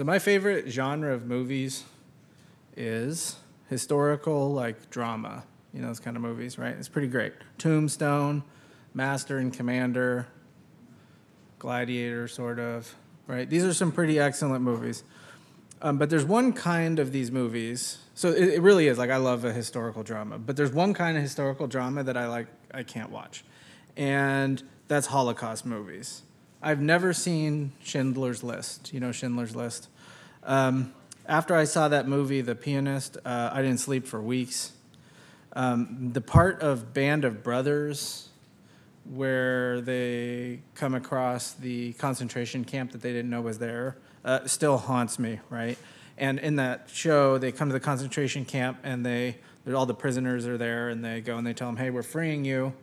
So my favorite genre of movies is historical, like drama. You know, those kind of movies, right? It's pretty great. Tombstone, Master and Commander, Gladiator, sort of, right? These are some pretty excellent movies. Um, but there's one kind of these movies. So it, it really is like I love a historical drama, but there's one kind of historical drama that I like. I can't watch, and that's Holocaust movies. I've never seen Schindler's List. You know Schindler's List. Um, after I saw that movie, The Pianist, uh, I didn't sleep for weeks. Um, the part of Band of Brothers where they come across the concentration camp that they didn't know was there uh, still haunts me, right? And in that show, they come to the concentration camp and they, all the prisoners are there and they go and they tell them, hey, we're freeing you.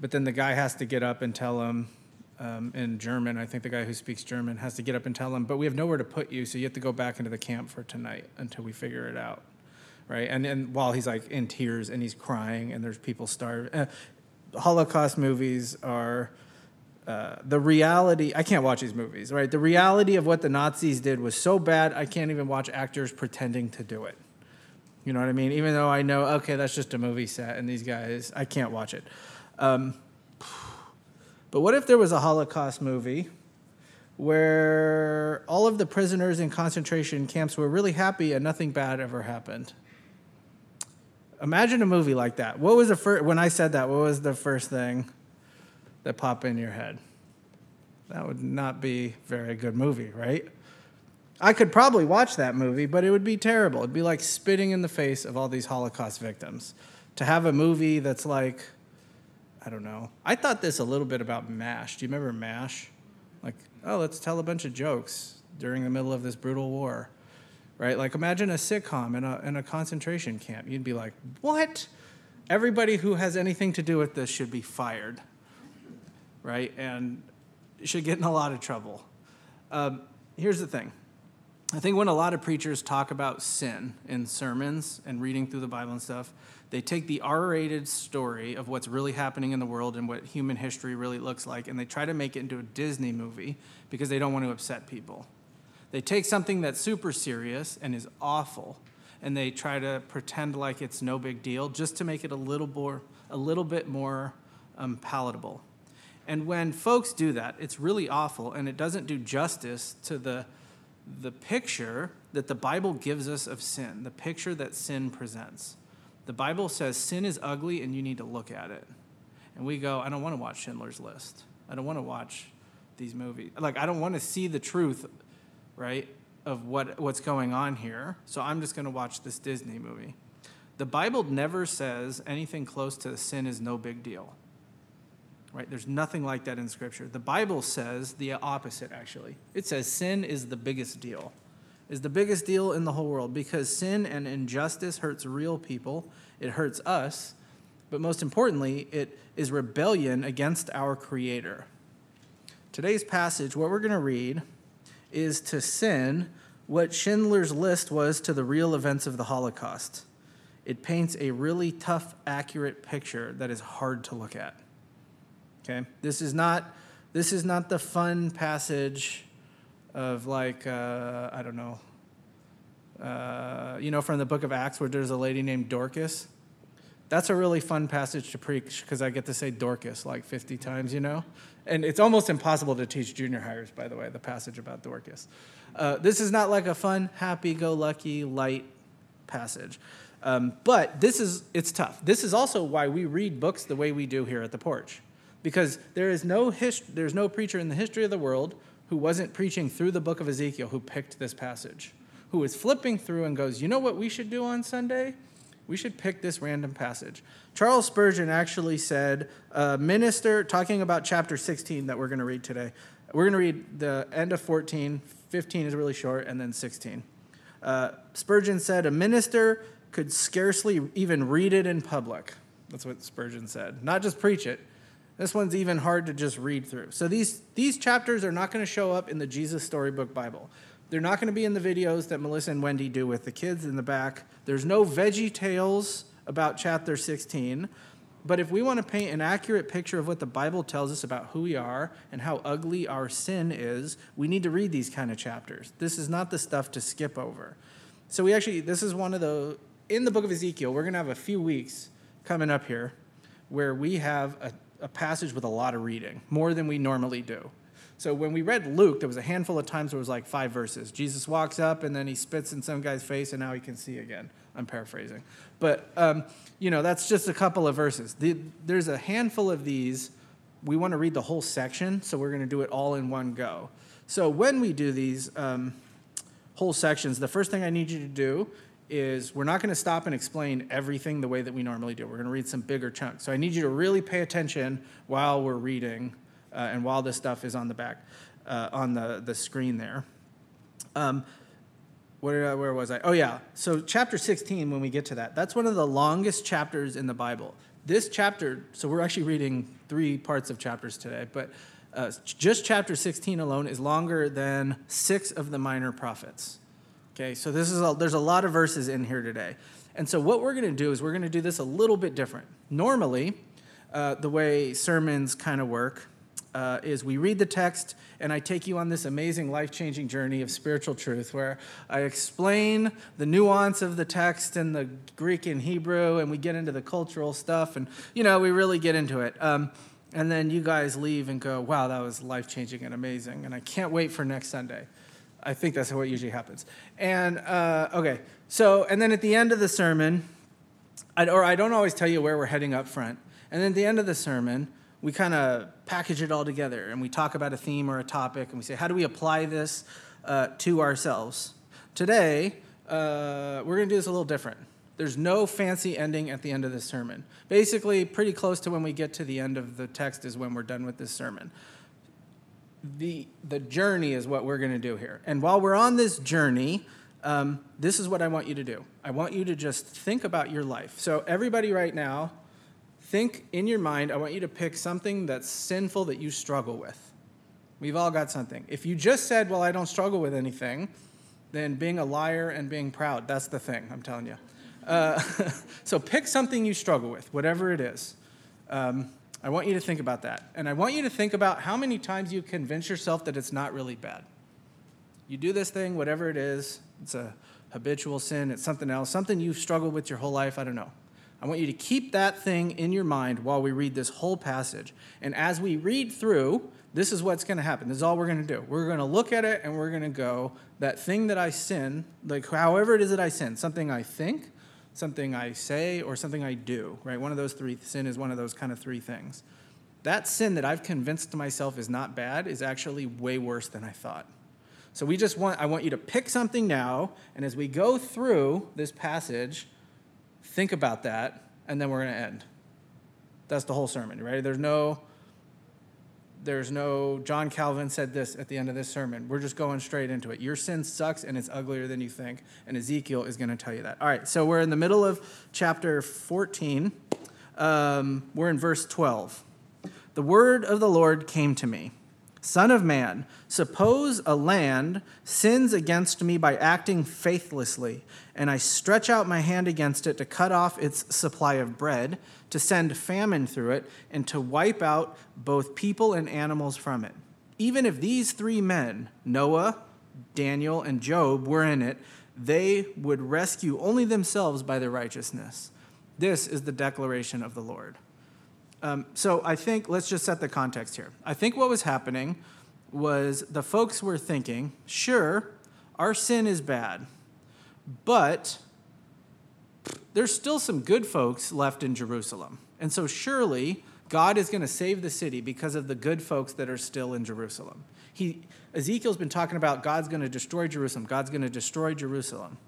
But then the guy has to get up and tell them um, in German, I think the guy who speaks German has to get up and tell them, but we have nowhere to put you, so you have to go back into the camp for tonight until we figure it out. Right? And, and while he's like in tears and he's crying and there's people starving. Uh, Holocaust movies are uh, the reality. I can't watch these movies, right? The reality of what the Nazis did was so bad, I can't even watch actors pretending to do it. You know what I mean? Even though I know, okay, that's just a movie set, and these guys, I can't watch it. Um, but what if there was a Holocaust movie where all of the prisoners in concentration camps were really happy and nothing bad ever happened? Imagine a movie like that. What was the first, when I said that, what was the first thing that popped in your head? That would not be a very good movie, right? I could probably watch that movie, but it would be terrible. It'd be like spitting in the face of all these Holocaust victims. To have a movie that's like, I don't know. I thought this a little bit about MASH. Do you remember MASH? Like, oh, let's tell a bunch of jokes during the middle of this brutal war right? Like imagine a sitcom in a, in a concentration camp. You'd be like, what? Everybody who has anything to do with this should be fired, right? And should get in a lot of trouble. Um, here's the thing. I think when a lot of preachers talk about sin in sermons and reading through the Bible and stuff, they take the R rated story of what's really happening in the world and what human history really looks like, and they try to make it into a Disney movie because they don't want to upset people. They take something that's super serious and is awful, and they try to pretend like it's no big deal just to make it a little more, a little bit more um, palatable. And when folks do that, it's really awful, and it doesn't do justice to the the picture that the Bible gives us of sin, the picture that sin presents. The Bible says sin is ugly and you need to look at it. And we go, I don't want to watch Schindler's List. I don't want to watch these movies. Like, I don't want to see the truth right, of what, what's going on here. So I'm just going to watch this Disney movie. The Bible never says anything close to sin is no big deal. Right? There's nothing like that in Scripture. The Bible says the opposite, actually. It says sin is the biggest deal, is the biggest deal in the whole world because sin and injustice hurts real people. It hurts us. But most importantly, it is rebellion against our Creator. Today's passage, what we're going to read, is to sin what Schindler's List was to the real events of the Holocaust. It paints a really tough, accurate picture that is hard to look at. Okay? This is not, this is not the fun passage of, like, uh, I don't know, uh, you know, from the book of Acts where there's a lady named Dorcas. That's a really fun passage to preach because I get to say Dorcas like 50 times, you know? and it's almost impossible to teach junior hires, by the way, the passage about Dorcas. Uh, this is not like a fun, happy-go-lucky, light passage. Um, but this is, it's tough. This is also why we read books the way we do here at the porch. Because there is no, hist- there's no preacher in the history of the world who wasn't preaching through the book of Ezekiel who picked this passage, who was flipping through and goes, you know what we should do on Sunday? we should pick this random passage. Charles Spurgeon actually said, minister, talking about chapter 16 that we're going to read today. We're going to read the end of 14, 15 is really short, and then 16. Uh, Spurgeon said, a minister could scarcely even read it in public. That's what Spurgeon said. Not just preach it. This one's even hard to just read through. So these, these chapters are not going to show up in the Jesus Storybook Bible. They're not going to be in the videos that Melissa and Wendy do with the kids in the back. There's no Veggie Tales about chapter 16. But if we want to paint an accurate picture of what the Bible tells us about who we are and how ugly our sin is, we need to read these kind of chapters. This is not the stuff to skip over. So we actually, this is one of the, in the book of Ezekiel, we're going to have a few weeks coming up here where we have a, a passage with a lot of reading, more than we normally do. So when we read Luke, there was a handful of times where it was like five verses. Jesus walks up and then he spits in some guy's face and now he can see again. I'm paraphrasing. But, um, you know, that's just a couple of verses. The, there's a handful of these. We want to read the whole section, so we're going to do it all in one go. So when we do these um, whole sections, the first thing I need you to do is we're not going to stop and explain everything the way that we normally do. We're going to read some bigger chunks. So I need you to really pay attention while we're reading uh, and while this stuff is on the back, uh, on the, the screen there. Um, where, where was I? Oh, yeah. So, chapter 16, when we get to that, that's one of the longest chapters in the Bible. This chapter, so we're actually reading three parts of chapters today, but uh, just chapter 16 alone is longer than six of the minor prophets. Okay, so this is a, there's a lot of verses in here today. And so, what we're going to do is we're going to do this a little bit different. Normally, uh, the way sermons kind of work uh, is we read the text and I take you on this amazing life changing journey of spiritual truth where I explain the nuance of the text and the Greek and Hebrew and we get into the cultural stuff and, you know, we really get into it. Um, and then you guys leave and go, wow, that was life changing and amazing. And I can't wait for next Sunday. I think that's what usually happens. And, uh, okay, so, and then at the end of the sermon, I, or I don't always tell you where we're heading up front. And then at the end of the sermon, we kind of package it all together and we talk about a theme or a topic and we say, how do we apply this uh, to ourselves? Today, uh, we're going to do this a little different. There's no fancy ending at the end of this sermon. Basically, pretty close to when we get to the end of the text is when we're done with this sermon. The, the journey is what we're going to do here. And while we're on this journey, um, this is what I want you to do. I want you to just think about your life. So, everybody, right now, think in your mind, I want you to pick something that's sinful that you struggle with. We've all got something. If you just said, Well, I don't struggle with anything, then being a liar and being proud, that's the thing, I'm telling you. Uh, so pick something you struggle with, whatever it is. Um, I want you to think about that. And I want you to think about how many times you convince yourself that it's not really bad. You do this thing, whatever it is, it's a habitual sin, it's something else, something you've struggled with your whole life, I don't know. I want you to keep that thing in your mind while we read this whole passage. And as we read through, this is what's going to happen. This is all we're going to do. We're going to look at it and we're going to go, that thing that I sin, like however it is that I sin, something I think, something I say, or something I do, right? One of those three, sin is one of those kind of three things. That sin that I've convinced myself is not bad is actually way worse than I thought. So we just want, I want you to pick something now, and as we go through this passage, Think about that, and then we're going to end. That's the whole sermon, right? There's no, there's no, John Calvin said this at the end of this sermon. We're just going straight into it. Your sin sucks and it's uglier than you think. And Ezekiel is going to tell you that. All right, so we're in the middle of chapter 14. Um, we're in verse 12. The word of the Lord came to me Son of man, suppose a land sins against me by acting faithlessly, and I stretch out my hand against it to cut off its supply of bread, to send famine through it, and to wipe out both people and animals from it. Even if these three men, Noah, Daniel, and Job, were in it, they would rescue only themselves by their righteousness. This is the declaration of the Lord. Um, so I think let's just set the context here. I think what was happening was the folks were thinking, sure, our sin is bad, but there's still some good folks left in Jerusalem. And so surely God is going to save the city because of the good folks that are still in Jerusalem. He, Ezekiel's been talking about God's going to destroy Jerusalem. God's going to destroy Jerusalem.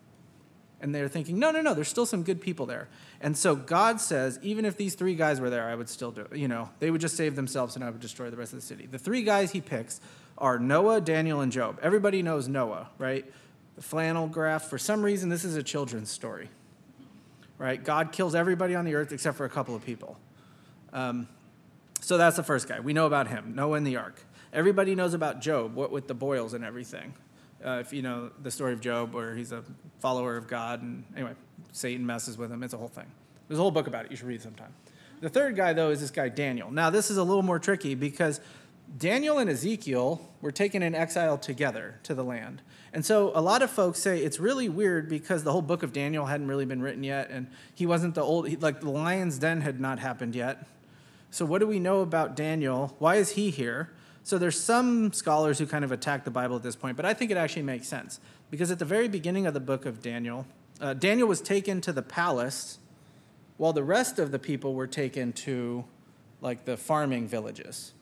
And they're thinking, no, no, no, there's still some good people there. And so God says, even if these three guys were there, I would still do it. You know, they would just save themselves and I would destroy the rest of the city. The three guys he picks are Noah, Daniel, and Job. Everybody knows Noah, right? The flannel graph. For some reason, this is a children's story, right? God kills everybody on the earth except for a couple of people. Um, so that's the first guy. We know about him, Noah and the ark. Everybody knows about Job, what with the boils and everything uh, if you know the story of Job, where he's a follower of God, and anyway, Satan messes with him. It's a whole thing. There's a whole book about it. You should read sometime. The third guy, though, is this guy Daniel. Now, this is a little more tricky because Daniel and Ezekiel were taken in exile together to the land. And so a lot of folks say it's really weird because the whole book of Daniel hadn't really been written yet, and he wasn't the old, like the lion's den had not happened yet. So, what do we know about Daniel? Why is he here? So, there's some scholars who kind of attack the Bible at this point, but I think it actually makes sense because at the very beginning of the book of Daniel, uh, Daniel was taken to the palace while the rest of the people were taken to like the farming villages.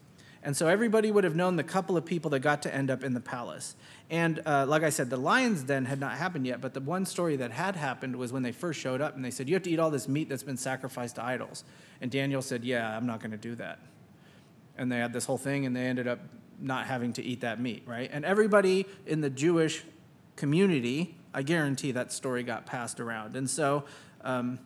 And so everybody would have known the couple of people that got to end up in the palace. And uh, like I said, the lion's den had not happened yet, but the one story that had happened was when they first showed up and they said, You have to eat all this meat that's been sacrificed to idols. And Daniel said, Yeah, I'm not going to do that. And they had this whole thing and they ended up not having to eat that meat, right? And everybody in the Jewish community, I guarantee that story got passed around. And so um,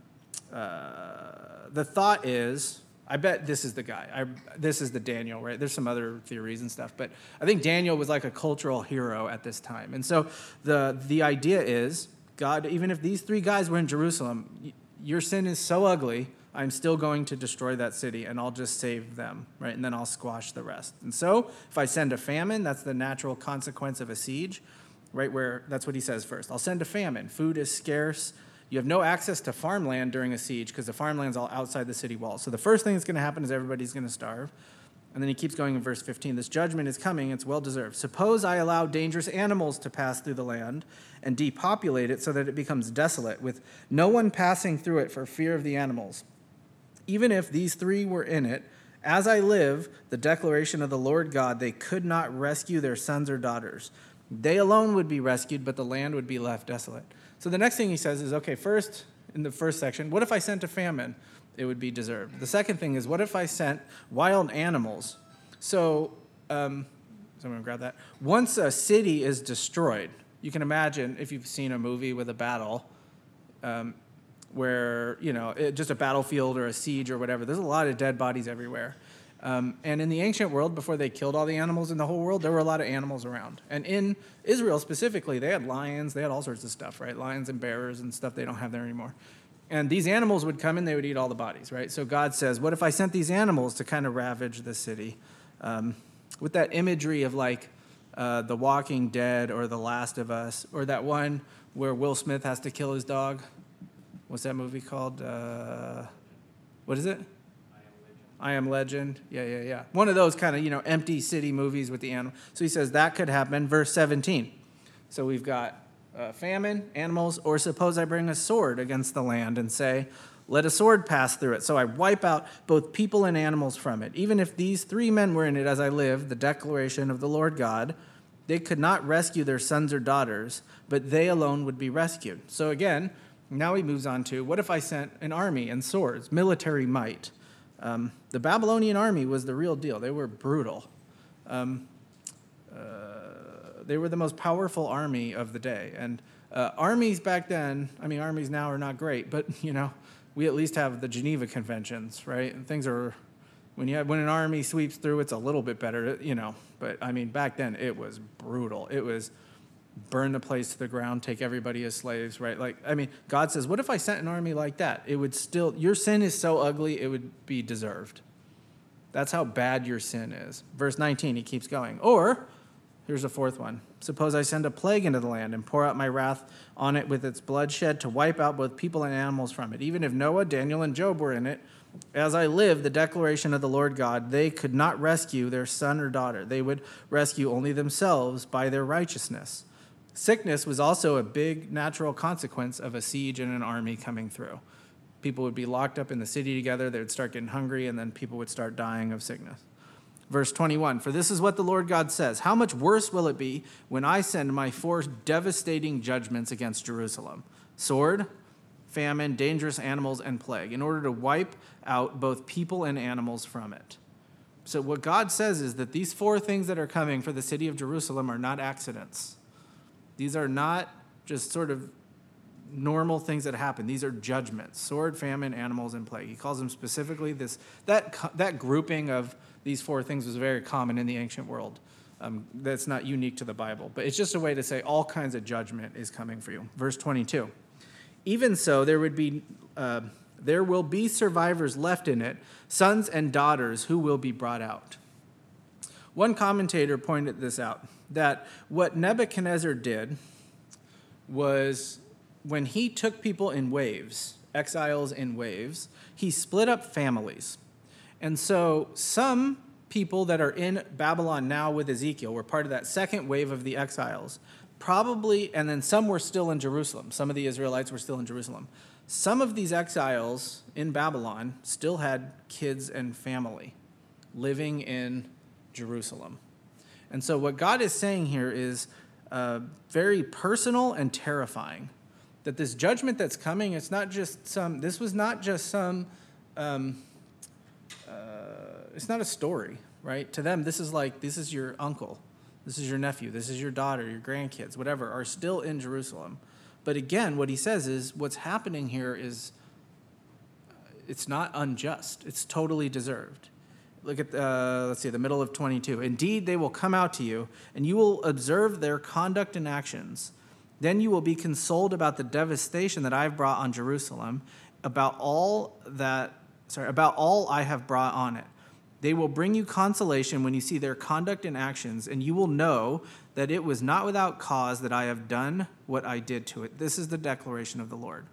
uh, the thought is, I bet this is the guy. I, this is the Daniel, right? There's some other theories and stuff, but I think Daniel was like a cultural hero at this time. And so the, the idea is God, even if these three guys were in Jerusalem, your sin is so ugly, I'm still going to destroy that city and I'll just save them, right? And then I'll squash the rest. And so if I send a famine, that's the natural consequence of a siege, right? Where that's what he says first. I'll send a famine. Food is scarce you have no access to farmland during a siege because the farmland's all outside the city walls. So the first thing that's going to happen is everybody's going to starve. And then he keeps going in verse 15 This judgment is coming, it's well deserved. Suppose I allow dangerous animals to pass through the land and depopulate it so that it becomes desolate, with no one passing through it for fear of the animals. Even if these three were in it, as I live, the declaration of the Lord God, they could not rescue their sons or daughters. They alone would be rescued, but the land would be left desolate. So the next thing he says is okay, first, in the first section, what if I sent a famine? It would be deserved. The second thing is, what if I sent wild animals? So, um, someone grab that. Once a city is destroyed, you can imagine if you've seen a movie with a battle, um, where, you know, it, just a battlefield or a siege or whatever, there's a lot of dead bodies everywhere. Um, and in the ancient world, before they killed all the animals in the whole world, there were a lot of animals around. And in Israel specifically, they had lions, they had all sorts of stuff, right? Lions and bears and stuff they don't have there anymore. And these animals would come and they would eat all the bodies, right? So God says, What if I sent these animals to kind of ravage the city? Um, with that imagery of like uh, The Walking Dead or The Last of Us, or that one where Will Smith has to kill his dog. What's that movie called? Uh, what is it? I Am Legend. Yeah, yeah, yeah. One of those kind of, you know, empty city movies with the animal. So he says that could happen. Verse 17. So we've got uh, famine, animals, or suppose I bring a sword against the land and say, let a sword pass through it. So I wipe out both people and animals from it. Even if these three men were in it as I live, the declaration of the Lord God, they could not rescue their sons or daughters, but they alone would be rescued. So again, now he moves on to what if I sent an army and swords, military might? Um, the Babylonian army was the real deal. They were brutal. Um, uh, they were the most powerful army of the day. And uh, armies back then, I mean, armies now are not great, but, you know, we at least have the Geneva Conventions, right? And things are, when, you have, when an army sweeps through, it's a little bit better, you know. But, I mean, back then it was brutal. It was burn the place to the ground, take everybody as slaves, right? Like, I mean, God says, what if I sent an army like that? It would still, your sin is so ugly, it would be deserved. That's how bad your sin is. Verse 19, he keeps going. Or, here's a fourth one. Suppose I send a plague into the land and pour out my wrath on it with its bloodshed to wipe out both people and animals from it. Even if Noah, Daniel, and Job were in it, as I live, the declaration of the Lord God, they could not rescue their son or daughter. They would rescue only themselves by their righteousness. Sickness was also a big natural consequence of a siege and an army coming through. People would be locked up in the city together, they would start getting hungry, and then people would start dying of sickness. Verse 21 For this is what the Lord God says How much worse will it be when I send my four devastating judgments against Jerusalem? Sword, famine, dangerous animals, and plague, in order to wipe out both people and animals from it. So, what God says is that these four things that are coming for the city of Jerusalem are not accidents. These are not just sort of normal things that happen. These are judgments sword, famine, animals, and plague. He calls them specifically this. That, that grouping of these four things was very common in the ancient world. Um, that's not unique to the Bible, but it's just a way to say all kinds of judgment is coming for you. Verse 22. Even so, there would be uh, There will be survivors left in it, sons and daughters who will be brought out. One commentator pointed this out that what Nebuchadnezzar did was when he took people in waves, exiles in waves, he split up families. And so some people that are in Babylon now with Ezekiel were part of that second wave of the exiles. Probably, and then some were still in Jerusalem. Some of the Israelites were still in Jerusalem. Some of these exiles in Babylon still had kids and family living in Jerusalem. And so, what God is saying here is uh, very personal and terrifying. That this judgment that's coming, it's not just some, this was not just some, um, uh, it's not a story, right? To them, this is like, this is your uncle, this is your nephew, this is your daughter, your grandkids, whatever, are still in Jerusalem. But again, what he says is what's happening here is it's not unjust, it's totally deserved. Look at, uh, let's see, the middle of 22. Indeed, they will come out to you, and you will observe their conduct and actions. Then you will be consoled about the devastation that I've brought on Jerusalem, about all that, sorry, about all I have brought on it. They will bring you consolation when you see their conduct and actions, and you will know that it was not without cause that I have done what I did to it. This is the declaration of the Lord.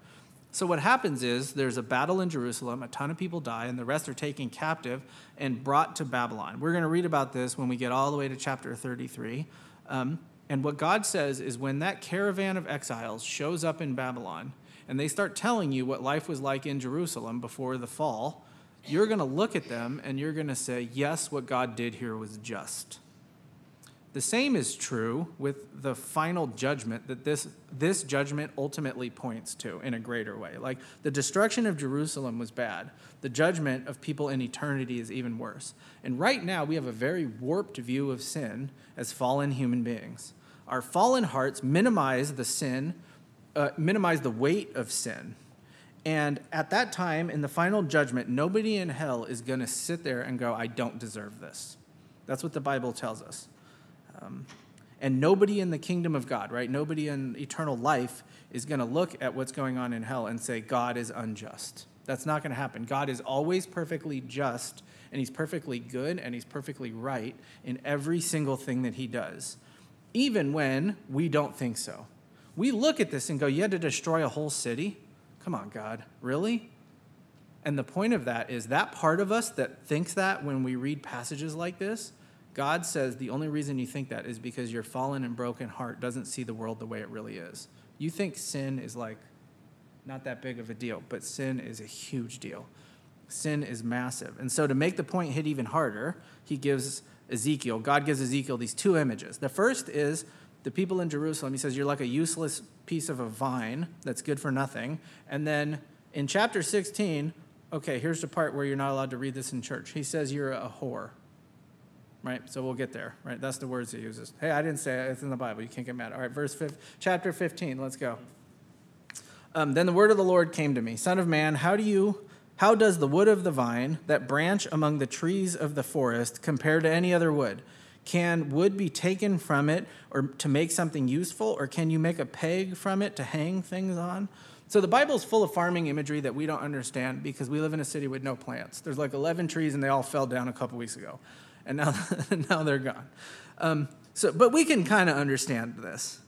So, what happens is there's a battle in Jerusalem, a ton of people die, and the rest are taken captive and brought to Babylon. We're going to read about this when we get all the way to chapter 33. Um, and what God says is when that caravan of exiles shows up in Babylon and they start telling you what life was like in Jerusalem before the fall, you're going to look at them and you're going to say, Yes, what God did here was just. The same is true with the final judgment that this, this judgment ultimately points to in a greater way. Like the destruction of Jerusalem was bad, the judgment of people in eternity is even worse. And right now, we have a very warped view of sin as fallen human beings. Our fallen hearts minimize the sin, uh, minimize the weight of sin. And at that time, in the final judgment, nobody in hell is going to sit there and go, I don't deserve this. That's what the Bible tells us. Um, and nobody in the kingdom of God, right? Nobody in eternal life is going to look at what's going on in hell and say, God is unjust. That's not going to happen. God is always perfectly just, and He's perfectly good, and He's perfectly right in every single thing that He does, even when we don't think so. We look at this and go, You had to destroy a whole city? Come on, God, really? And the point of that is that part of us that thinks that when we read passages like this God says the only reason you think that is because your fallen and broken heart doesn't see the world the way it really is. You think sin is like not that big of a deal, but sin is a huge deal. Sin is massive. And so to make the point hit even harder, he gives Ezekiel, God gives Ezekiel these two images. The first is the people in Jerusalem. He says, You're like a useless piece of a vine that's good for nothing. And then in chapter 16, okay, here's the part where you're not allowed to read this in church. He says, You're a whore right? So we'll get there, right? That's the words he uses. Hey, I didn't say it. It's in the Bible. You can't get mad. All right, verse 5, chapter 15. Let's go. Um, then the word of the Lord came to me, Son of man, how do you, how does the wood of the vine, that branch among the trees of the forest, compare to any other wood? Can wood be taken from it or to make something useful, or can you make a peg from it to hang things on? So the Bible is full of farming imagery that we don't understand because we live in a city with no plants. There's like 11 trees and they all fell down a couple weeks ago and now, now they're gone. Um, so, but we can kind of understand this.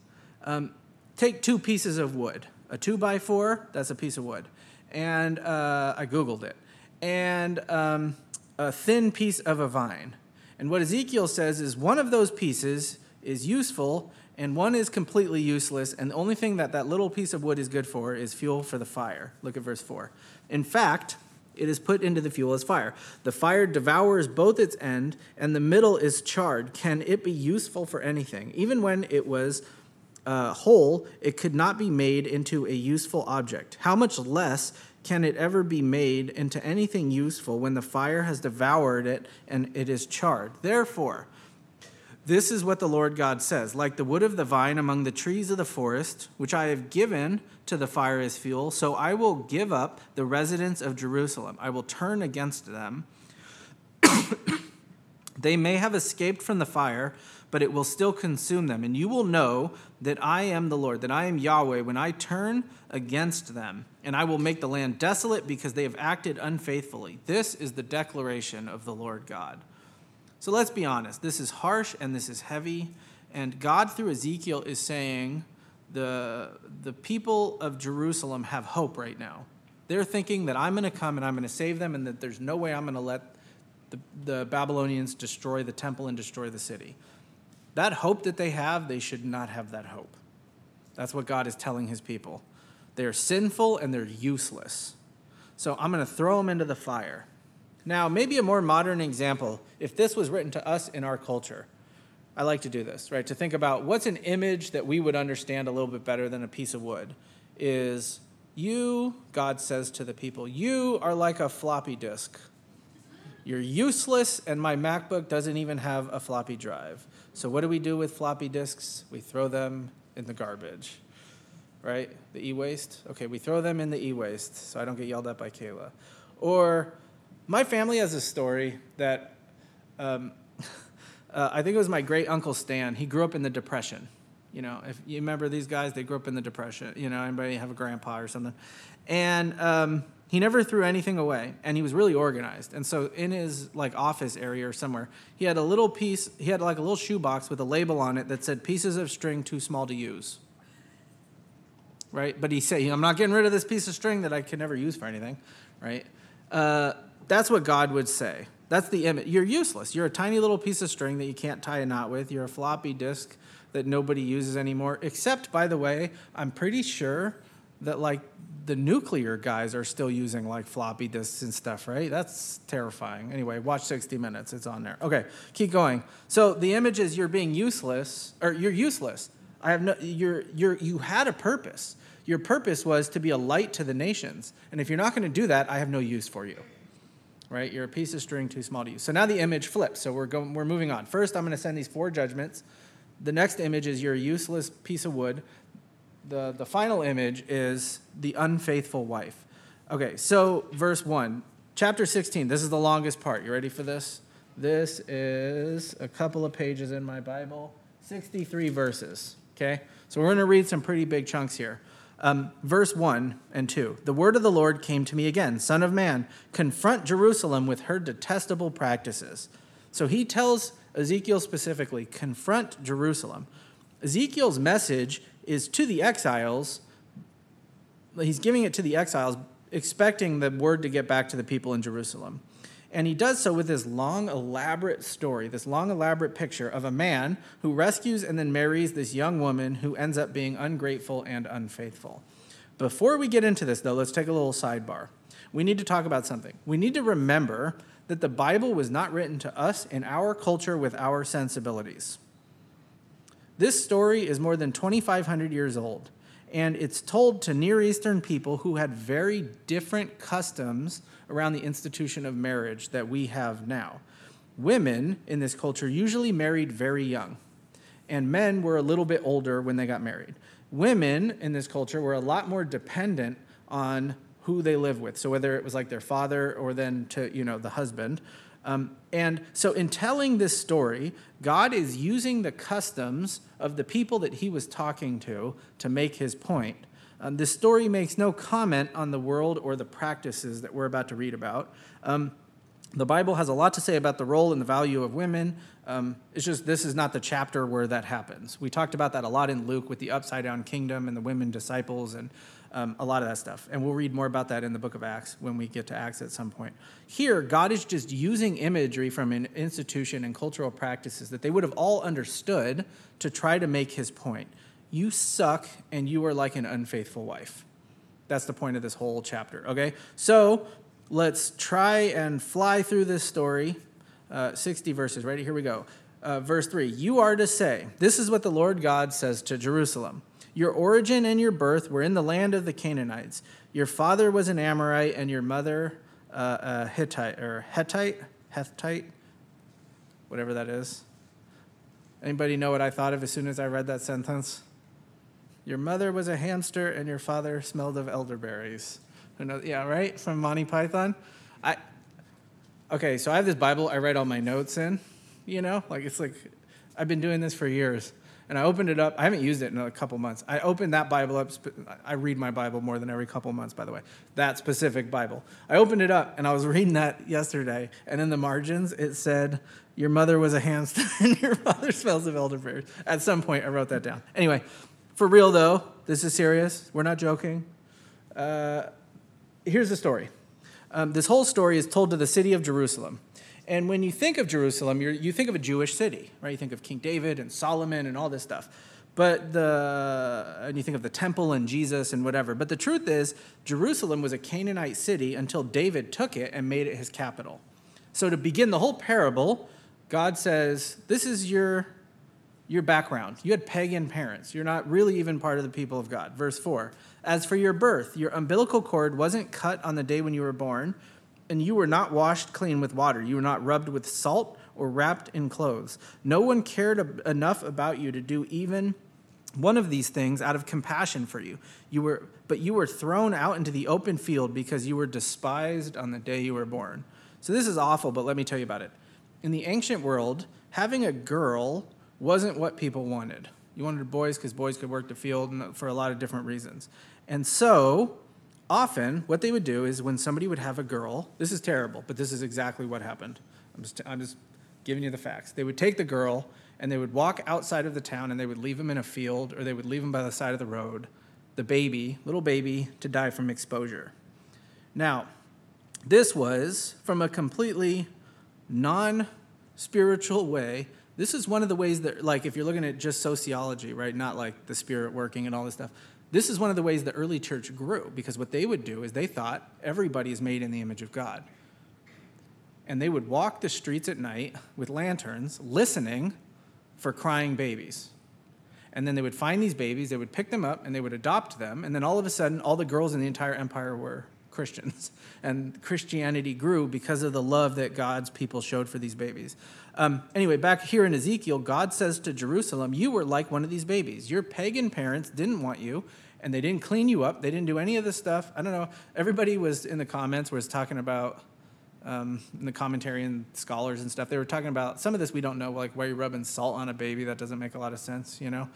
Um, take two pieces of wood. A two by four, that's a piece of wood. And uh, I Googled it. And um, a thin piece of a vine. And what Ezekiel says is one of those pieces is useful and one is completely useless. And the only thing that that little piece of wood is good for is fuel for the fire. Look at verse 4. In fact, it is put into the fuel as fire. The fire devours both its end, and the middle is charred. Can it be useful for anything? Even when it was uh, whole, it could not be made into a useful object. How much less can it ever be made into anything useful when the fire has devoured it and it is charred? Therefore, this is what the Lord God says Like the wood of the vine among the trees of the forest, which I have given to the fire as fuel, so I will give up the residents of Jerusalem. I will turn against them. they may have escaped from the fire, but it will still consume them. And you will know that I am the Lord, that I am Yahweh, when I turn against them, and I will make the land desolate because they have acted unfaithfully. This is the declaration of the Lord God. So let's be honest. This is harsh and this is heavy. And God, through Ezekiel, is saying the, the people of Jerusalem have hope right now. They're thinking that I'm going to come and I'm going to save them, and that there's no way I'm going to let the, the Babylonians destroy the temple and destroy the city. That hope that they have, they should not have that hope. That's what God is telling his people. They're sinful and they're useless. So I'm going to throw them into the fire. Now, maybe a more modern example, if this was written to us in our culture, I like to do this, right? To think about what's an image that we would understand a little bit better than a piece of wood is you, God says to the people, you are like a floppy disk. You're useless, and my MacBook doesn't even have a floppy drive. So, what do we do with floppy disks? We throw them in the garbage, right? The e waste? Okay, we throw them in the e waste so I don't get yelled at by Kayla. Or, my family has a story that um, uh, I think it was my great uncle Stan. He grew up in the Depression. You know, if you remember these guys, they grew up in the Depression. You know, anybody have a grandpa or something? And um, he never threw anything away, and he was really organized. And so in his like office area or somewhere, he had a little piece. He had like a little shoebox with a label on it that said "pieces of string too small to use." Right, but he said, "I'm not getting rid of this piece of string that I can never use for anything." Right, uh, that's what God would say. That's the image. You're useless. You're a tiny little piece of string that you can't tie a knot with. You're a floppy disk that nobody uses anymore. Except, by the way, I'm pretty sure that like the nuclear guys are still using like floppy disks and stuff, right? That's terrifying. Anyway, watch 60 Minutes. It's on there. Okay, keep going. So the image is you're being useless, or you're useless. I have no. You're you're you had a purpose. Your purpose was to be a light to the nations, and if you're not going to do that, I have no use for you. Right? You're a piece of string too small to use. So now the image flips. So we're going. We're moving on. First, I'm going to send these four judgments. The next image is you're a useless piece of wood the, the final image is the unfaithful wife. Okay, so verse 1, chapter 16, this is the longest part. You ready for this? This is a couple of pages in my Bible, 63 verses. Okay, so we're going to read some pretty big chunks here. Um, verse 1 and 2 The word of the Lord came to me again Son of man, confront Jerusalem with her detestable practices. So he tells Ezekiel specifically, confront Jerusalem. Ezekiel's message is to the exiles. He's giving it to the exiles, expecting the word to get back to the people in Jerusalem. And he does so with this long, elaborate story, this long, elaborate picture of a man who rescues and then marries this young woman who ends up being ungrateful and unfaithful. Before we get into this, though, let's take a little sidebar. We need to talk about something. We need to remember that the Bible was not written to us in our culture with our sensibilities. This story is more than 2,500 years old, and it's told to Near Eastern people who had very different customs around the institution of marriage that we have now. Women in this culture usually married very young, and men were a little bit older when they got married. Women in this culture were a lot more dependent on who they live with. So whether it was like their father or then to, you know, the husband, um, and so, in telling this story, God is using the customs of the people that he was talking to to make his point. Um, this story makes no comment on the world or the practices that we're about to read about. Um, the Bible has a lot to say about the role and the value of women. Um, it's just this is not the chapter where that happens. We talked about that a lot in Luke with the upside down kingdom and the women disciples and um, a lot of that stuff. And we'll read more about that in the book of Acts when we get to Acts at some point. Here, God is just using imagery from an institution and cultural practices that they would have all understood to try to make his point. You suck and you are like an unfaithful wife. That's the point of this whole chapter, okay? So let's try and fly through this story. Uh, 60 verses, ready? Here we go. Uh, verse 3 You are to say, This is what the Lord God says to Jerusalem. Your origin and your birth were in the land of the Canaanites. Your father was an Amorite, and your mother uh, a Hittite or Hittite, Hethite, whatever that is. Anybody know what I thought of as soon as I read that sentence? Your mother was a hamster, and your father smelled of elderberries. Yeah, right from Monty Python. I okay, so I have this Bible I write all my notes in. You know, like it's like I've been doing this for years. And I opened it up. I haven't used it in a couple months. I opened that Bible up. I read my Bible more than every couple months, by the way. That specific Bible. I opened it up and I was reading that yesterday. And in the margins, it said, Your mother was a hamster and your father smells of elderberries. At some point, I wrote that down. Anyway, for real though, this is serious. We're not joking. Uh, here's the story. Um, this whole story is told to the city of Jerusalem. And when you think of Jerusalem, you think of a Jewish city, right? You think of King David and Solomon and all this stuff. But the, and you think of the temple and Jesus and whatever. But the truth is, Jerusalem was a Canaanite city until David took it and made it his capital. So to begin the whole parable, God says, This is your, your background. You had pagan parents. You're not really even part of the people of God. Verse 4 As for your birth, your umbilical cord wasn't cut on the day when you were born and you were not washed clean with water. You were not rubbed with salt or wrapped in clothes. No one cared enough about you to do even one of these things out of compassion for you. You were but you were thrown out into the open field because you were despised on the day you were born. So this is awful, but let me tell you about it. In the ancient world, having a girl wasn't what people wanted. You wanted boys because boys could work the field for a lot of different reasons. And so, often what they would do is when somebody would have a girl, this is terrible, but this is exactly what happened. I'm just, I'm just giving you the facts. They would take the girl and they would walk outside of the town and they would leave him in a field or they would leave him by the side of the road, the baby, little baby, to die from exposure. Now, this was from a completely non spiritual way. This is one of the ways that, like, if you're looking at just sociology, right, not like the spirit working and all this stuff, this is one of the ways the early church grew because what they would do is they thought everybody is made in the image of God. And they would walk the streets at night with lanterns, listening for crying babies. And then they would find these babies, they would pick them up, and they would adopt them. And then all of a sudden, all the girls in the entire empire were Christians. And Christianity grew because of the love that God's people showed for these babies. Um, anyway, back here in Ezekiel, God says to Jerusalem, You were like one of these babies. Your pagan parents didn't want you, and they didn't clean you up. They didn't do any of this stuff. I don't know. Everybody was in the comments was talking about um, in the commentary and scholars and stuff. They were talking about some of this we don't know, like why you're you rubbing salt on a baby? That doesn't make a lot of sense. You know,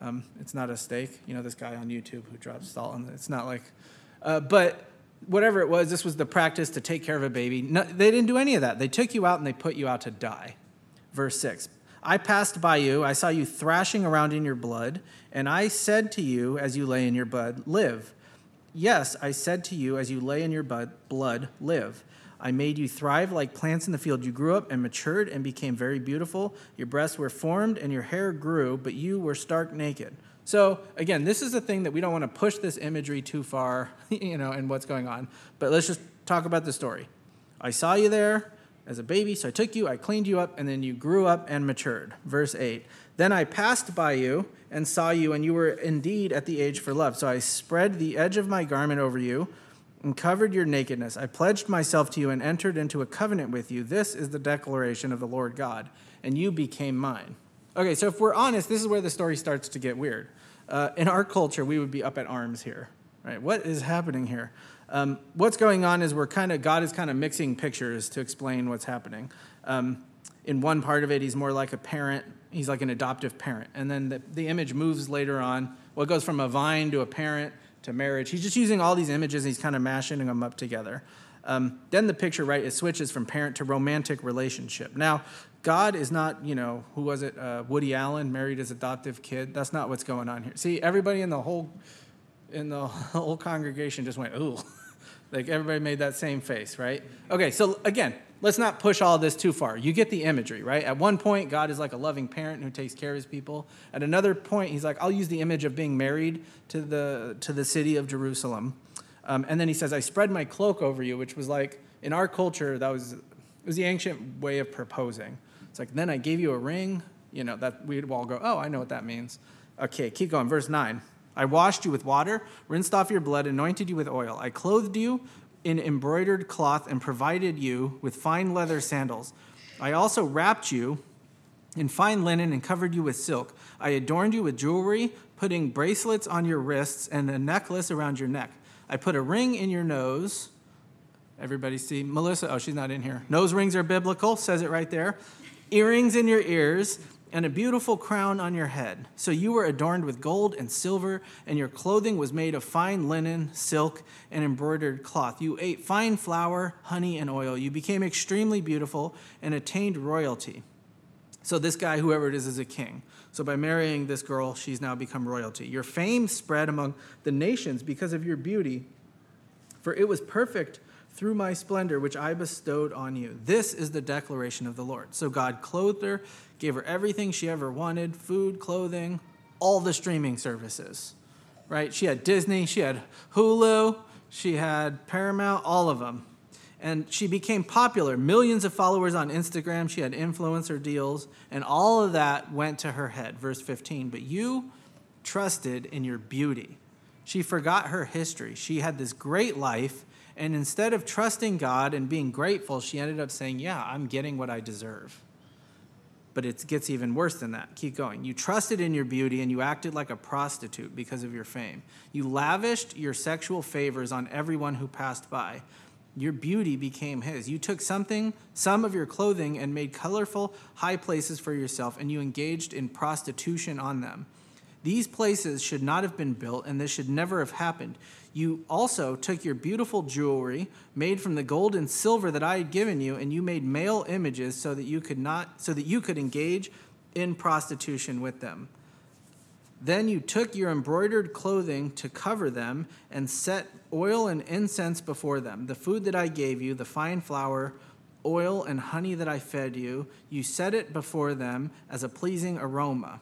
um, it's not a steak. You know, this guy on YouTube who drops salt on it. It's not like, uh, but whatever it was, this was the practice to take care of a baby. No, they didn't do any of that. They took you out and they put you out to die. Verse six. I passed by you, I saw you thrashing around in your blood, and I said to you as you lay in your blood, Live. Yes, I said to you as you lay in your blood, Live. I made you thrive like plants in the field. You grew up and matured and became very beautiful. Your breasts were formed and your hair grew, but you were stark naked. So, again, this is a thing that we don't want to push this imagery too far, you know, and what's going on. But let's just talk about the story. I saw you there as a baby, so I took you, I cleaned you up, and then you grew up and matured. Verse 8. Then I passed by you and saw you, and you were indeed at the age for love. So I spread the edge of my garment over you and covered your nakedness. I pledged myself to you and entered into a covenant with you. This is the declaration of the Lord God, and you became mine. Okay, so if we're honest, this is where the story starts to get weird. Uh, in our culture, we would be up at arms here, right? What is happening here? Um, what's going on is we're kind of, God is kind of mixing pictures to explain what's happening. Um, in one part of it, he's more like a parent, he's like an adoptive parent. And then the, the image moves later on. Well, it goes from a vine to a parent to marriage. He's just using all these images, and he's kind of mashing them up together. Um, then the picture, right, it switches from parent to romantic relationship. Now, God is not, you know, who was it? Uh, Woody Allen married his adoptive kid. That's not what's going on here. See, everybody in the whole in the whole congregation just went, ooh. Like everybody made that same face, right? Okay, so again, let's not push all this too far. You get the imagery, right? At one point, God is like a loving parent who takes care of his people. At another point, he's like, I'll use the image of being married to the, to the city of Jerusalem. Um, and then he says, I spread my cloak over you, which was like, in our culture, that was, it was the ancient way of proposing. It's like, then I gave you a ring, you know, that we'd all go, oh, I know what that means. Okay, keep going. Verse 9. I washed you with water, rinsed off your blood, anointed you with oil. I clothed you in embroidered cloth and provided you with fine leather sandals. I also wrapped you in fine linen and covered you with silk. I adorned you with jewelry, putting bracelets on your wrists and a necklace around your neck. I put a ring in your nose. Everybody see Melissa? Oh, she's not in here. Nose rings are biblical, says it right there. Earrings in your ears and a beautiful crown on your head. So you were adorned with gold and silver, and your clothing was made of fine linen, silk, and embroidered cloth. You ate fine flour, honey, and oil. You became extremely beautiful and attained royalty. So this guy, whoever it is, is a king. So by marrying this girl, she's now become royalty. Your fame spread among the nations because of your beauty, for it was perfect through my splendor, which I bestowed on you. This is the declaration of the Lord. So God clothed her, gave her everything she ever wanted food, clothing, all the streaming services, right? She had Disney, she had Hulu, she had Paramount, all of them. And she became popular, millions of followers on Instagram. She had influencer deals, and all of that went to her head. Verse 15. But you trusted in your beauty. She forgot her history. She had this great life and instead of trusting God and being grateful, she ended up saying, Yeah, I'm getting what I deserve. But it gets even worse than that. Keep going. You trusted in your beauty and you acted like a prostitute because of your fame. You lavished your sexual favors on everyone who passed by. Your beauty became his. You took something, some of your clothing, and made colorful high places for yourself, and you engaged in prostitution on them. These places should not have been built, and this should never have happened. You also took your beautiful jewelry made from the gold and silver that I had given you, and you made male images so that you could not so that you could engage in prostitution with them. Then you took your embroidered clothing to cover them and set oil and incense before them. The food that I gave you, the fine flour, oil, and honey that I fed you, you set it before them as a pleasing aroma.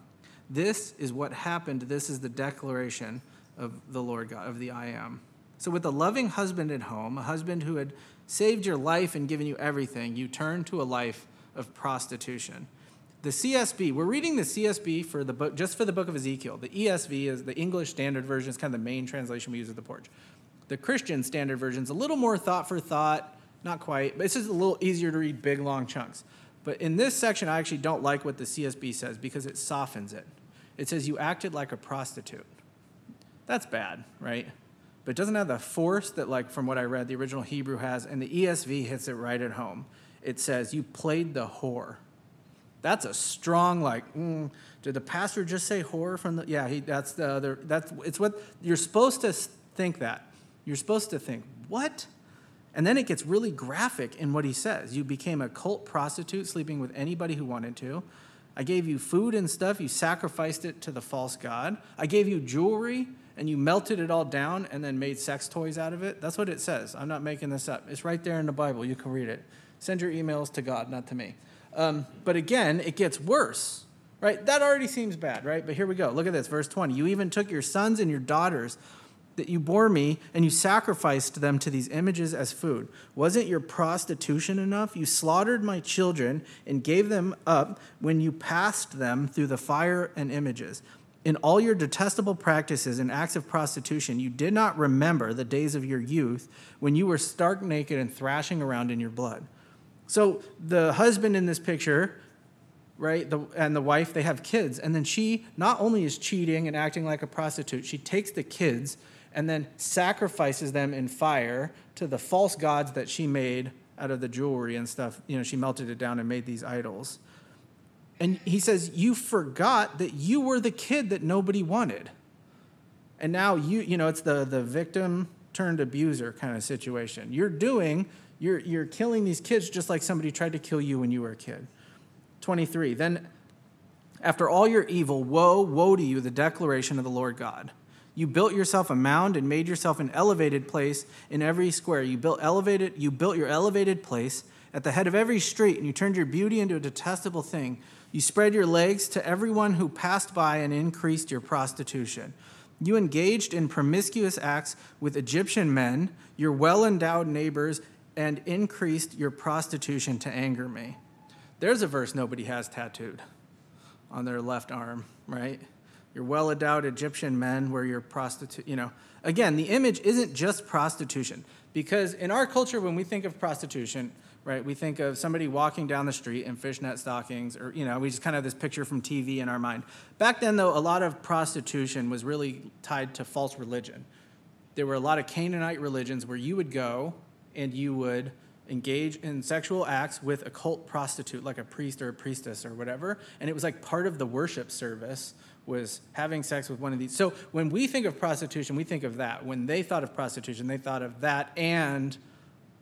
This is what happened. This is the declaration of the Lord God, of the I am. So, with a loving husband at home, a husband who had saved your life and given you everything, you turn to a life of prostitution. The CSB, we're reading the CSB for the book, just for the book of Ezekiel. The ESV is the English Standard Version, it's kind of the main translation we use at the porch. The Christian Standard Version is a little more thought for thought, not quite, but it's just a little easier to read big, long chunks. But in this section, I actually don't like what the CSB says because it softens it. It says, You acted like a prostitute. That's bad, right? But it doesn't have the force that, like, from what I read, the original Hebrew has, and the ESV hits it right at home. It says, You played the whore. That's a strong, like, mm, did the pastor just say horror from the, yeah, he, that's the other, that's, it's what, you're supposed to think that. You're supposed to think, what? And then it gets really graphic in what he says. You became a cult prostitute sleeping with anybody who wanted to. I gave you food and stuff. You sacrificed it to the false God. I gave you jewelry and you melted it all down and then made sex toys out of it. That's what it says. I'm not making this up. It's right there in the Bible. You can read it. Send your emails to God, not to me. Um, but again, it gets worse, right? That already seems bad, right? But here we go. Look at this, verse 20. You even took your sons and your daughters that you bore me and you sacrificed them to these images as food. Wasn't your prostitution enough? You slaughtered my children and gave them up when you passed them through the fire and images. In all your detestable practices and acts of prostitution, you did not remember the days of your youth when you were stark naked and thrashing around in your blood. So the husband in this picture, right, the, and the wife, they have kids. And then she not only is cheating and acting like a prostitute, she takes the kids and then sacrifices them in fire to the false gods that she made out of the jewelry and stuff. You know, she melted it down and made these idols. And he says, You forgot that you were the kid that nobody wanted. And now you, you know, it's the, the victim turned abuser kind of situation. You're doing, you're, you're killing these kids just like somebody tried to kill you when you were a kid. 23. Then, after all your evil, woe, woe to you, the declaration of the Lord God. You built yourself a mound and made yourself an elevated place in every square. You built elevated, you built your elevated place at the head of every street, and you turned your beauty into a detestable thing. You spread your legs to everyone who passed by and increased your prostitution. You engaged in promiscuous acts with Egyptian men, your well endowed neighbors, and increased your prostitution to anger me. There's a verse nobody has tattooed on their left arm, right? Your well endowed Egyptian men where you're prostitute, you know. Again, the image isn't just prostitution, because in our culture, when we think of prostitution, right? We think of somebody walking down the street in fishnet stockings, or, you know, we just kind of have this picture from TV in our mind. Back then, though, a lot of prostitution was really tied to false religion. There were a lot of Canaanite religions where you would go and you would engage in sexual acts with a cult prostitute, like a priest or a priestess or whatever. And it was like part of the worship service was having sex with one of these. So when we think of prostitution, we think of that. When they thought of prostitution, they thought of that and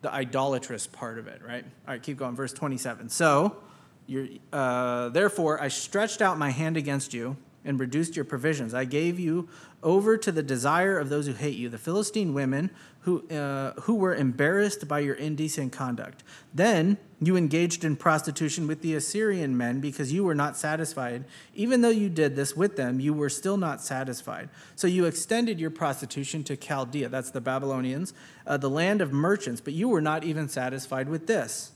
the idolatrous part of it, right? All right, keep going. Verse 27. So, uh, therefore, I stretched out my hand against you and reduced your provisions. I gave you over to the desire of those who hate you, the Philistine women who, uh, who were embarrassed by your indecent conduct. Then you engaged in prostitution with the Assyrian men because you were not satisfied. Even though you did this with them, you were still not satisfied. So you extended your prostitution to Chaldea, that's the Babylonians, uh, the land of merchants, but you were not even satisfied with this.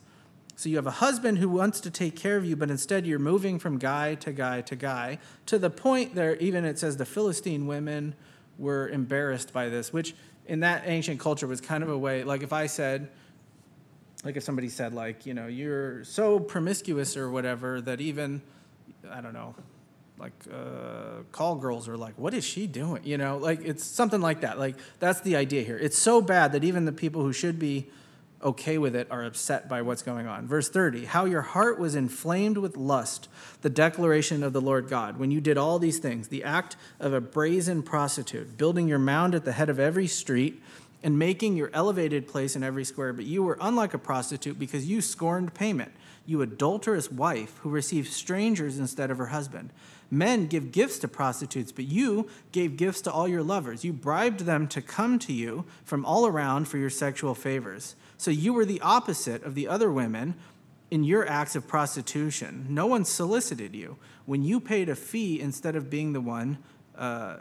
So you have a husband who wants to take care of you, but instead you're moving from guy to guy to guy to the point there, even it says the Philistine women were embarrassed by this, which in that ancient culture was kind of a way, like if I said, like if somebody said, like, you know, you're so promiscuous or whatever that even, I don't know, like uh, call girls are like, what is she doing? You know, like it's something like that. Like that's the idea here. It's so bad that even the people who should be okay with it are upset by what's going on. Verse 30 How your heart was inflamed with lust, the declaration of the Lord God, when you did all these things, the act of a brazen prostitute, building your mound at the head of every street and making your elevated place in every square. But you were unlike a prostitute because you scorned payment, you adulterous wife who received strangers instead of her husband. Men give gifts to prostitutes, but you gave gifts to all your lovers. You bribed them to come to you from all around for your sexual favors. So you were the opposite of the other women in your acts of prostitution. No one solicited you. When you paid a fee instead of being the one, uh,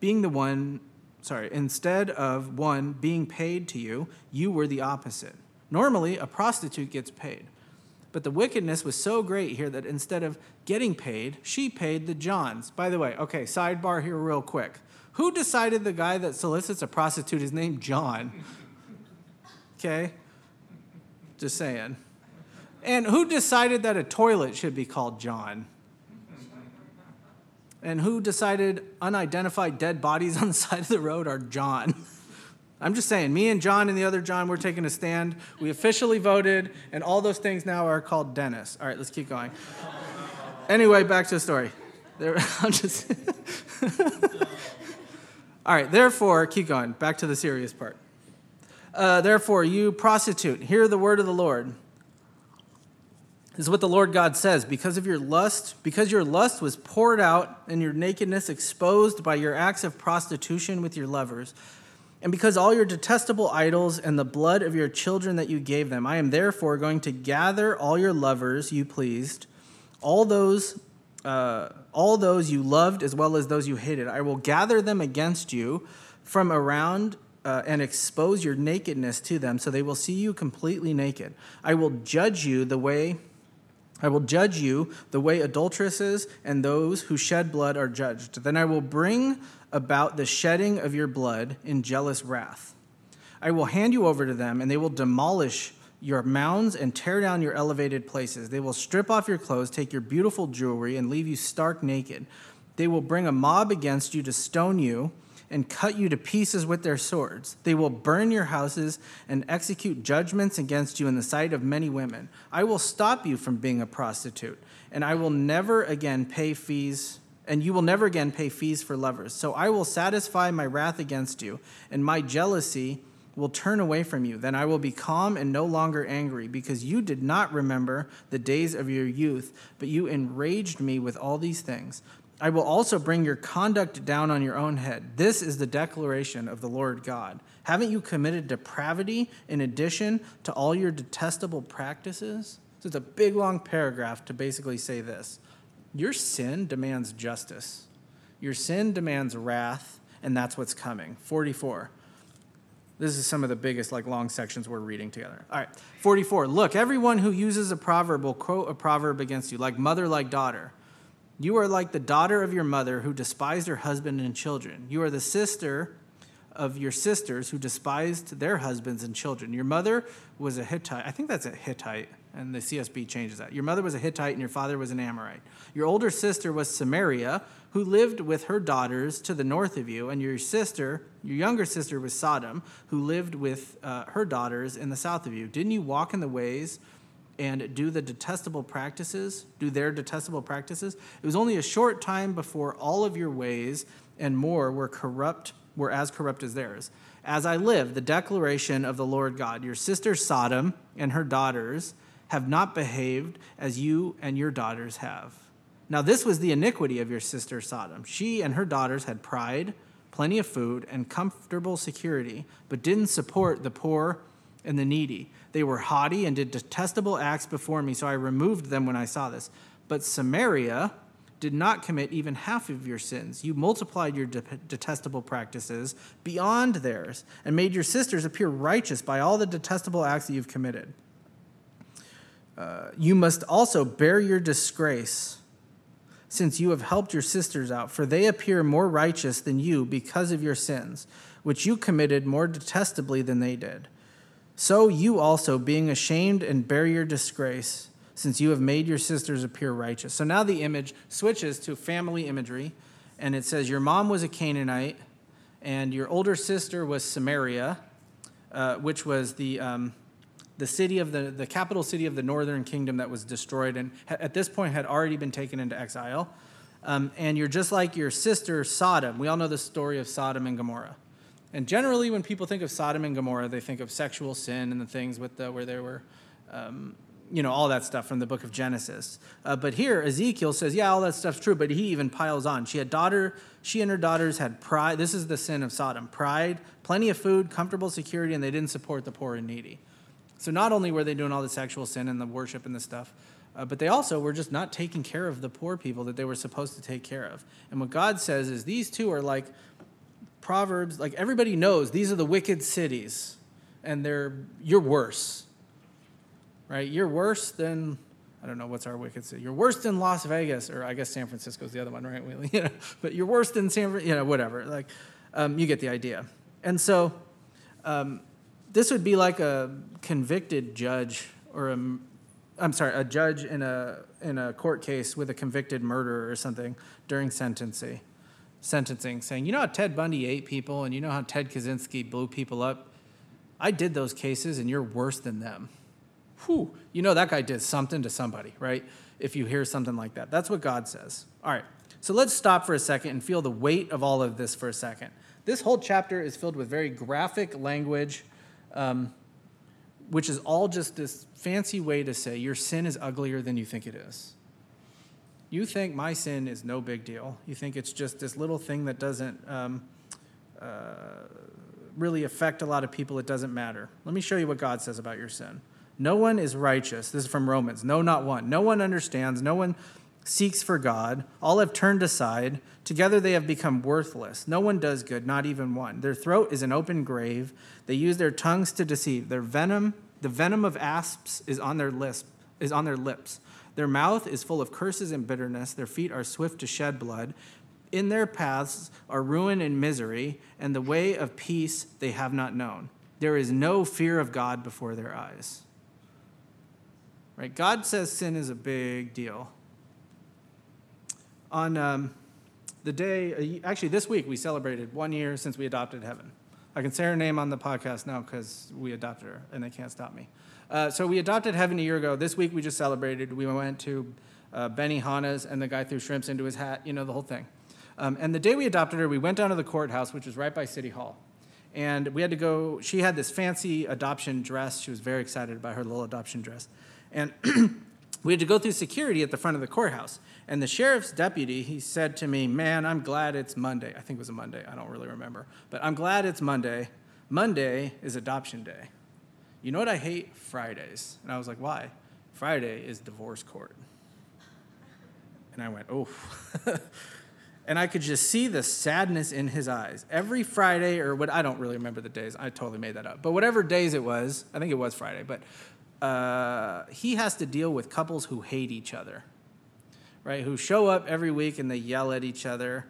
being the one, sorry, instead of one being paid to you, you were the opposite. Normally, a prostitute gets paid. But the wickedness was so great here that instead of getting paid, she paid the Johns. By the way, okay, sidebar here, real quick. Who decided the guy that solicits a prostitute is named John? Okay? Just saying. And who decided that a toilet should be called John? And who decided unidentified dead bodies on the side of the road are John? I'm just saying, me and John and the other John, we're taking a stand. We officially voted, and all those things now are called Dennis. All right, let's keep going. Anyway, back to the story. There, I'm just. all right, therefore, keep going. Back to the serious part. Uh, therefore, you prostitute, hear the word of the Lord. This is what the Lord God says because of your lust, because your lust was poured out and your nakedness exposed by your acts of prostitution with your lovers, and because all your detestable idols and the blood of your children that you gave them, I am therefore going to gather all your lovers you pleased, all those. Uh, all those you loved as well as those you hated. I will gather them against you from around uh, and expose your nakedness to them, so they will see you completely naked. I will judge you the way. I will judge you the way adulteresses and those who shed blood are judged. Then I will bring about the shedding of your blood in jealous wrath. I will hand you over to them, and they will demolish your mounds and tear down your elevated places. They will strip off your clothes, take your beautiful jewelry, and leave you stark naked. They will bring a mob against you to stone you and cut you to pieces with their swords. They will burn your houses and execute judgments against you in the sight of many women. I will stop you from being a prostitute, and I will never again pay fees, and you will never again pay fees for lovers. So I will satisfy my wrath against you, and my jealousy will turn away from you. Then I will be calm and no longer angry, because you did not remember the days of your youth, but you enraged me with all these things. I will also bring your conduct down on your own head. This is the declaration of the Lord God. Haven't you committed depravity in addition to all your detestable practices? So it's a big long paragraph to basically say this Your sin demands justice, your sin demands wrath, and that's what's coming. 44. This is some of the biggest, like, long sections we're reading together. All right, 44. Look, everyone who uses a proverb will quote a proverb against you, like mother, like daughter. You are like the daughter of your mother who despised her husband and children. You are the sister of your sisters who despised their husbands and children. Your mother was a Hittite. I think that's a Hittite, and the CSB changes that. Your mother was a Hittite, and your father was an Amorite. Your older sister was Samaria, who lived with her daughters to the north of you, and your sister, your younger sister, was Sodom, who lived with uh, her daughters in the south of you. Didn't you walk in the ways? And do the detestable practices, do their detestable practices. It was only a short time before all of your ways and more were corrupt were as corrupt as theirs. As I live, the declaration of the Lord God, your sister Sodom and her daughters have not behaved as you and your daughters have. Now, this was the iniquity of your sister Sodom. She and her daughters had pride, plenty of food, and comfortable security, but didn't support the poor and the needy. They were haughty and did detestable acts before me, so I removed them when I saw this. But Samaria, did not commit even half of your sins. You multiplied your de- detestable practices beyond theirs and made your sisters appear righteous by all the detestable acts that you've committed. Uh, you must also bear your disgrace since you have helped your sisters out, for they appear more righteous than you because of your sins, which you committed more detestably than they did. So you also, being ashamed and bear your disgrace, since you have made your sisters appear righteous. So now the image switches to family imagery, and it says, Your mom was a Canaanite, and your older sister was Samaria, uh, which was the, um, the city of the, the capital city of the northern kingdom that was destroyed and at this point had already been taken into exile. Um, and you're just like your sister Sodom. We all know the story of Sodom and Gomorrah. And generally, when people think of Sodom and Gomorrah, they think of sexual sin and the things with the, where there were um, you know, all that stuff from the book of Genesis. Uh, but here, Ezekiel says, yeah, all that stuff's true, but he even piles on. She had daughter, she and her daughters had pride. This is the sin of Sodom pride, plenty of food, comfortable security, and they didn't support the poor and needy. So not only were they doing all the sexual sin and the worship and the stuff, uh, but they also were just not taking care of the poor people that they were supposed to take care of. And what God says is these two are like Proverbs, like everybody knows these are the wicked cities, and they're you're worse right? You're worse than I don't know what's our wicked city. You're worse than Las Vegas, or I guess San Francisco's the other one, right? You know, but you're worse than San, you know, whatever. Like, um, you get the idea. And so, um, this would be like a convicted judge, or a, I'm sorry, a judge in a in a court case with a convicted murderer or something during sentencing, sentencing, saying, you know how Ted Bundy ate people, and you know how Ted Kaczynski blew people up. I did those cases, and you're worse than them whew, you know that guy did something to somebody, right? If you hear something like that. That's what God says. All right, so let's stop for a second and feel the weight of all of this for a second. This whole chapter is filled with very graphic language, um, which is all just this fancy way to say your sin is uglier than you think it is. You think my sin is no big deal. You think it's just this little thing that doesn't um, uh, really affect a lot of people. It doesn't matter. Let me show you what God says about your sin. No one is righteous. This is from Romans. No, not one. No one understands. No one seeks for God. All have turned aside. Together they have become worthless. No one does good, not even one. Their throat is an open grave. They use their tongues to deceive. Their venom, the venom of asps, is on their lips. Is on their lips. Their mouth is full of curses and bitterness. Their feet are swift to shed blood. In their paths are ruin and misery, and the way of peace they have not known. There is no fear of God before their eyes. Right? God says sin is a big deal. On um, the day, uh, actually, this week we celebrated one year since we adopted Heaven. I can say her name on the podcast now because we adopted her and they can't stop me. Uh, so we adopted Heaven a year ago. This week we just celebrated. We went to uh, Benihana's and the guy threw shrimps into his hat, you know, the whole thing. Um, and the day we adopted her, we went down to the courthouse, which was right by City Hall. And we had to go, she had this fancy adoption dress. She was very excited about her little adoption dress. And we had to go through security at the front of the courthouse. And the sheriff's deputy, he said to me, Man, I'm glad it's Monday. I think it was a Monday. I don't really remember. But I'm glad it's Monday. Monday is adoption day. You know what I hate? Fridays. And I was like, Why? Friday is divorce court. And I went, Oh. and I could just see the sadness in his eyes. Every Friday, or what I don't really remember the days, I totally made that up. But whatever days it was, I think it was Friday, but uh, he has to deal with couples who hate each other, right? Who show up every week and they yell at each other.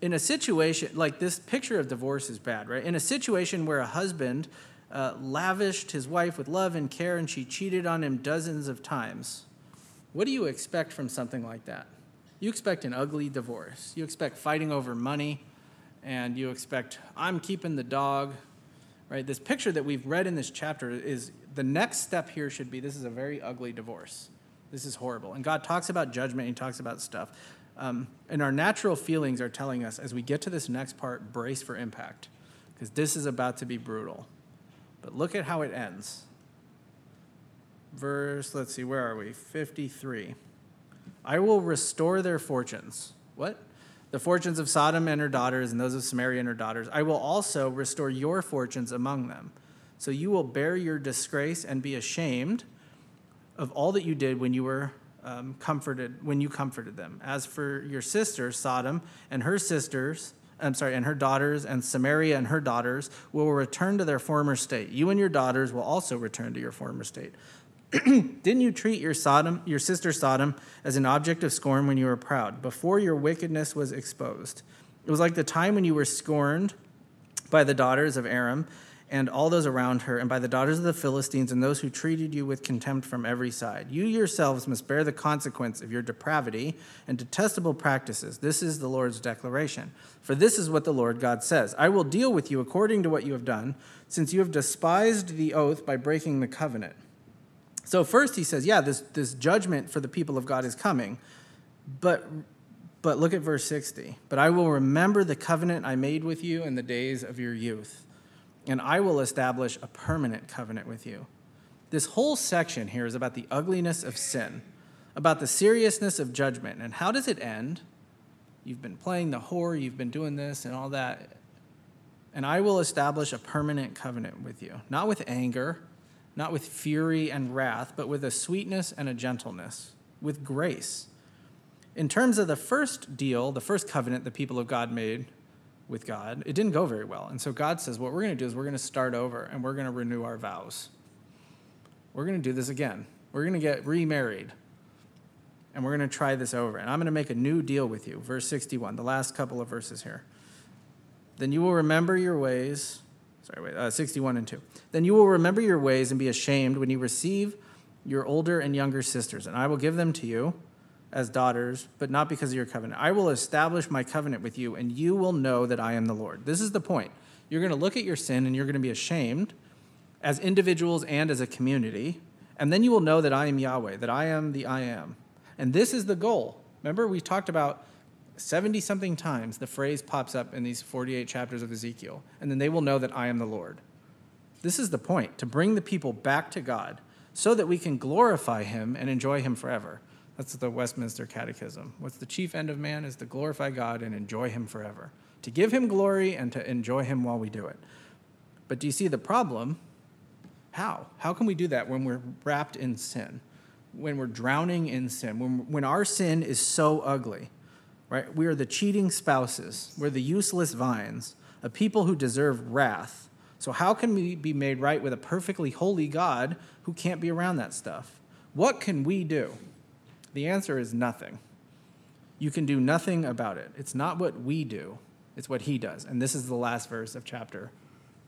in a situation like this picture of divorce is bad, right? In a situation where a husband uh, lavished his wife with love and care and she cheated on him dozens of times, what do you expect from something like that? You expect an ugly divorce. You expect fighting over money, and you expect, I'm keeping the dog, right? This picture that we've read in this chapter is the next step here should be this is a very ugly divorce. This is horrible. And God talks about judgment, He talks about stuff. Um, and our natural feelings are telling us as we get to this next part, brace for impact, because this is about to be brutal. But look at how it ends. Verse, let's see, where are we? 53. I will restore their fortunes. What? The fortunes of Sodom and her daughters, and those of Samaria and her daughters. I will also restore your fortunes among them. So you will bear your disgrace and be ashamed of all that you did when you were um, comforted when you comforted them. As for your sister Sodom and her sisters, I'm sorry, and her daughters, and Samaria and her daughters will return to their former state. You and your daughters will also return to your former state. Didn't you treat your Sodom, your sister Sodom, as an object of scorn when you were proud, before your wickedness was exposed? It was like the time when you were scorned by the daughters of Aram and all those around her, and by the daughters of the Philistines and those who treated you with contempt from every side. You yourselves must bear the consequence of your depravity and detestable practices. This is the Lord's declaration. For this is what the Lord God says I will deal with you according to what you have done, since you have despised the oath by breaking the covenant. So, first he says, Yeah, this, this judgment for the people of God is coming, but but look at verse 60. But I will remember the covenant I made with you in the days of your youth and I will establish a permanent covenant with you. This whole section here is about the ugliness of sin, about the seriousness of judgment. And how does it end? You've been playing the whore, you've been doing this and all that. And I will establish a permanent covenant with you, not with anger, not with fury and wrath, but with a sweetness and a gentleness, with grace. In terms of the first deal, the first covenant the people of God made with God, it didn't go very well. And so God says, what we're going to do is we're going to start over and we're going to renew our vows. We're going to do this again. We're going to get remarried and we're going to try this over. And I'm going to make a new deal with you. Verse 61, the last couple of verses here. Then you will remember your ways. Sorry, wait, uh, 61 and 2. Then you will remember your ways and be ashamed when you receive your older and younger sisters, and I will give them to you as daughters, but not because of your covenant. I will establish my covenant with you, and you will know that I am the Lord. This is the point. You're going to look at your sin and you're going to be ashamed as individuals and as a community, and then you will know that I am Yahweh, that I am the I am. And this is the goal. Remember, we talked about 70 something times the phrase pops up in these 48 chapters of Ezekiel, and then they will know that I am the Lord. This is the point to bring the people back to God so that we can glorify Him and enjoy Him forever. That's the Westminster Catechism. What's the chief end of man is to glorify God and enjoy Him forever, to give Him glory and to enjoy Him while we do it. But do you see the problem? How? How can we do that when we're wrapped in sin? When we're drowning in sin? When, when our sin is so ugly, right? We are the cheating spouses, we're the useless vines, a people who deserve wrath. So, how can we be made right with a perfectly holy God who can't be around that stuff? What can we do? The answer is nothing. You can do nothing about it. It's not what we do, it's what he does. And this is the last verse of chapter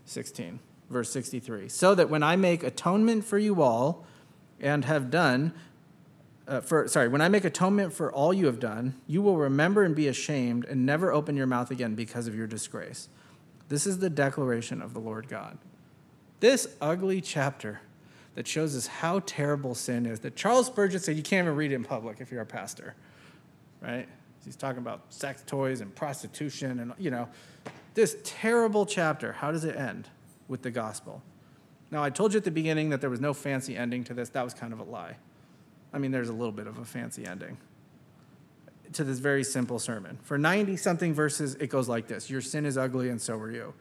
16, verse 63. So that when I make atonement for you all and have done, uh, for sorry, when I make atonement for all you have done, you will remember and be ashamed and never open your mouth again because of your disgrace. This is the declaration of the Lord God. This ugly chapter that shows us how terrible sin is. That Charles Spurgeon said you can't even read it in public if you're a pastor, right? He's talking about sex toys and prostitution and, you know, this terrible chapter. How does it end? With the gospel. Now, I told you at the beginning that there was no fancy ending to this. That was kind of a lie. I mean, there's a little bit of a fancy ending to this very simple sermon. For 90 something verses, it goes like this Your sin is ugly, and so are you.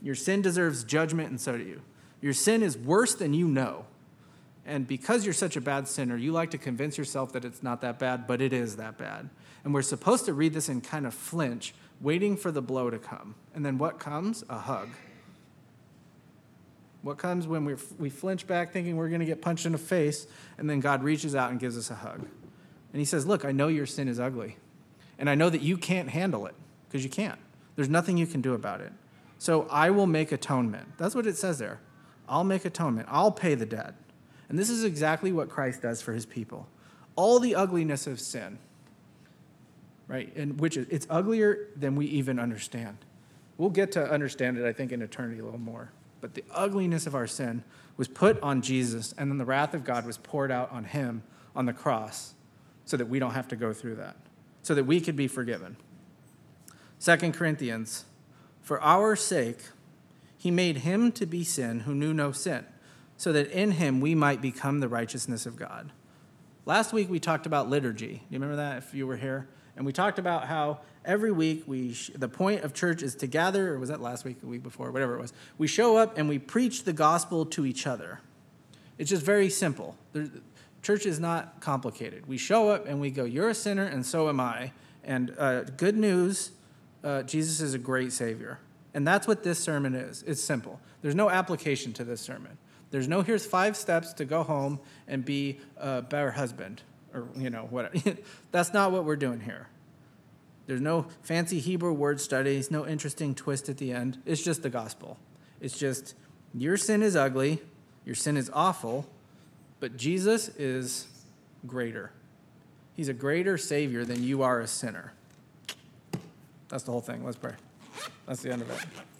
Your sin deserves judgment, and so do you. Your sin is worse than you know. And because you're such a bad sinner, you like to convince yourself that it's not that bad, but it is that bad. And we're supposed to read this and kind of flinch, waiting for the blow to come. And then what comes? A hug. What comes when we we flinch back thinking we're going to get punched in the face, and then God reaches out and gives us a hug. And He says, Look, I know your sin is ugly, and I know that you can't handle it because you can't. There's nothing you can do about it. So I will make atonement. That's what it says there. I'll make atonement. I'll pay the debt. And this is exactly what Christ does for his people. All the ugliness of sin, right? And which is, it's uglier than we even understand. We'll get to understand it, I think, in eternity a little more. But the ugliness of our sin was put on Jesus, and then the wrath of God was poured out on him on the cross so that we don't have to go through that, so that we could be forgiven. 2 Corinthians, for our sake, he made him to be sin who knew no sin, so that in him we might become the righteousness of God. Last week we talked about liturgy. Do you remember that if you were here? And we talked about how every week we sh- the point of church is to gather, or was that last week, the week before, whatever it was. We show up and we preach the gospel to each other. It's just very simple. Church is not complicated. We show up and we go, "You're a sinner, and so am I." And uh, good news, uh, Jesus is a great Savior, and that's what this sermon is. It's simple. There's no application to this sermon. There's no here's five steps to go home and be a better husband or you know whatever. that's not what we're doing here there's no fancy hebrew word studies no interesting twist at the end it's just the gospel it's just your sin is ugly your sin is awful but jesus is greater he's a greater savior than you are a sinner that's the whole thing let's pray that's the end of it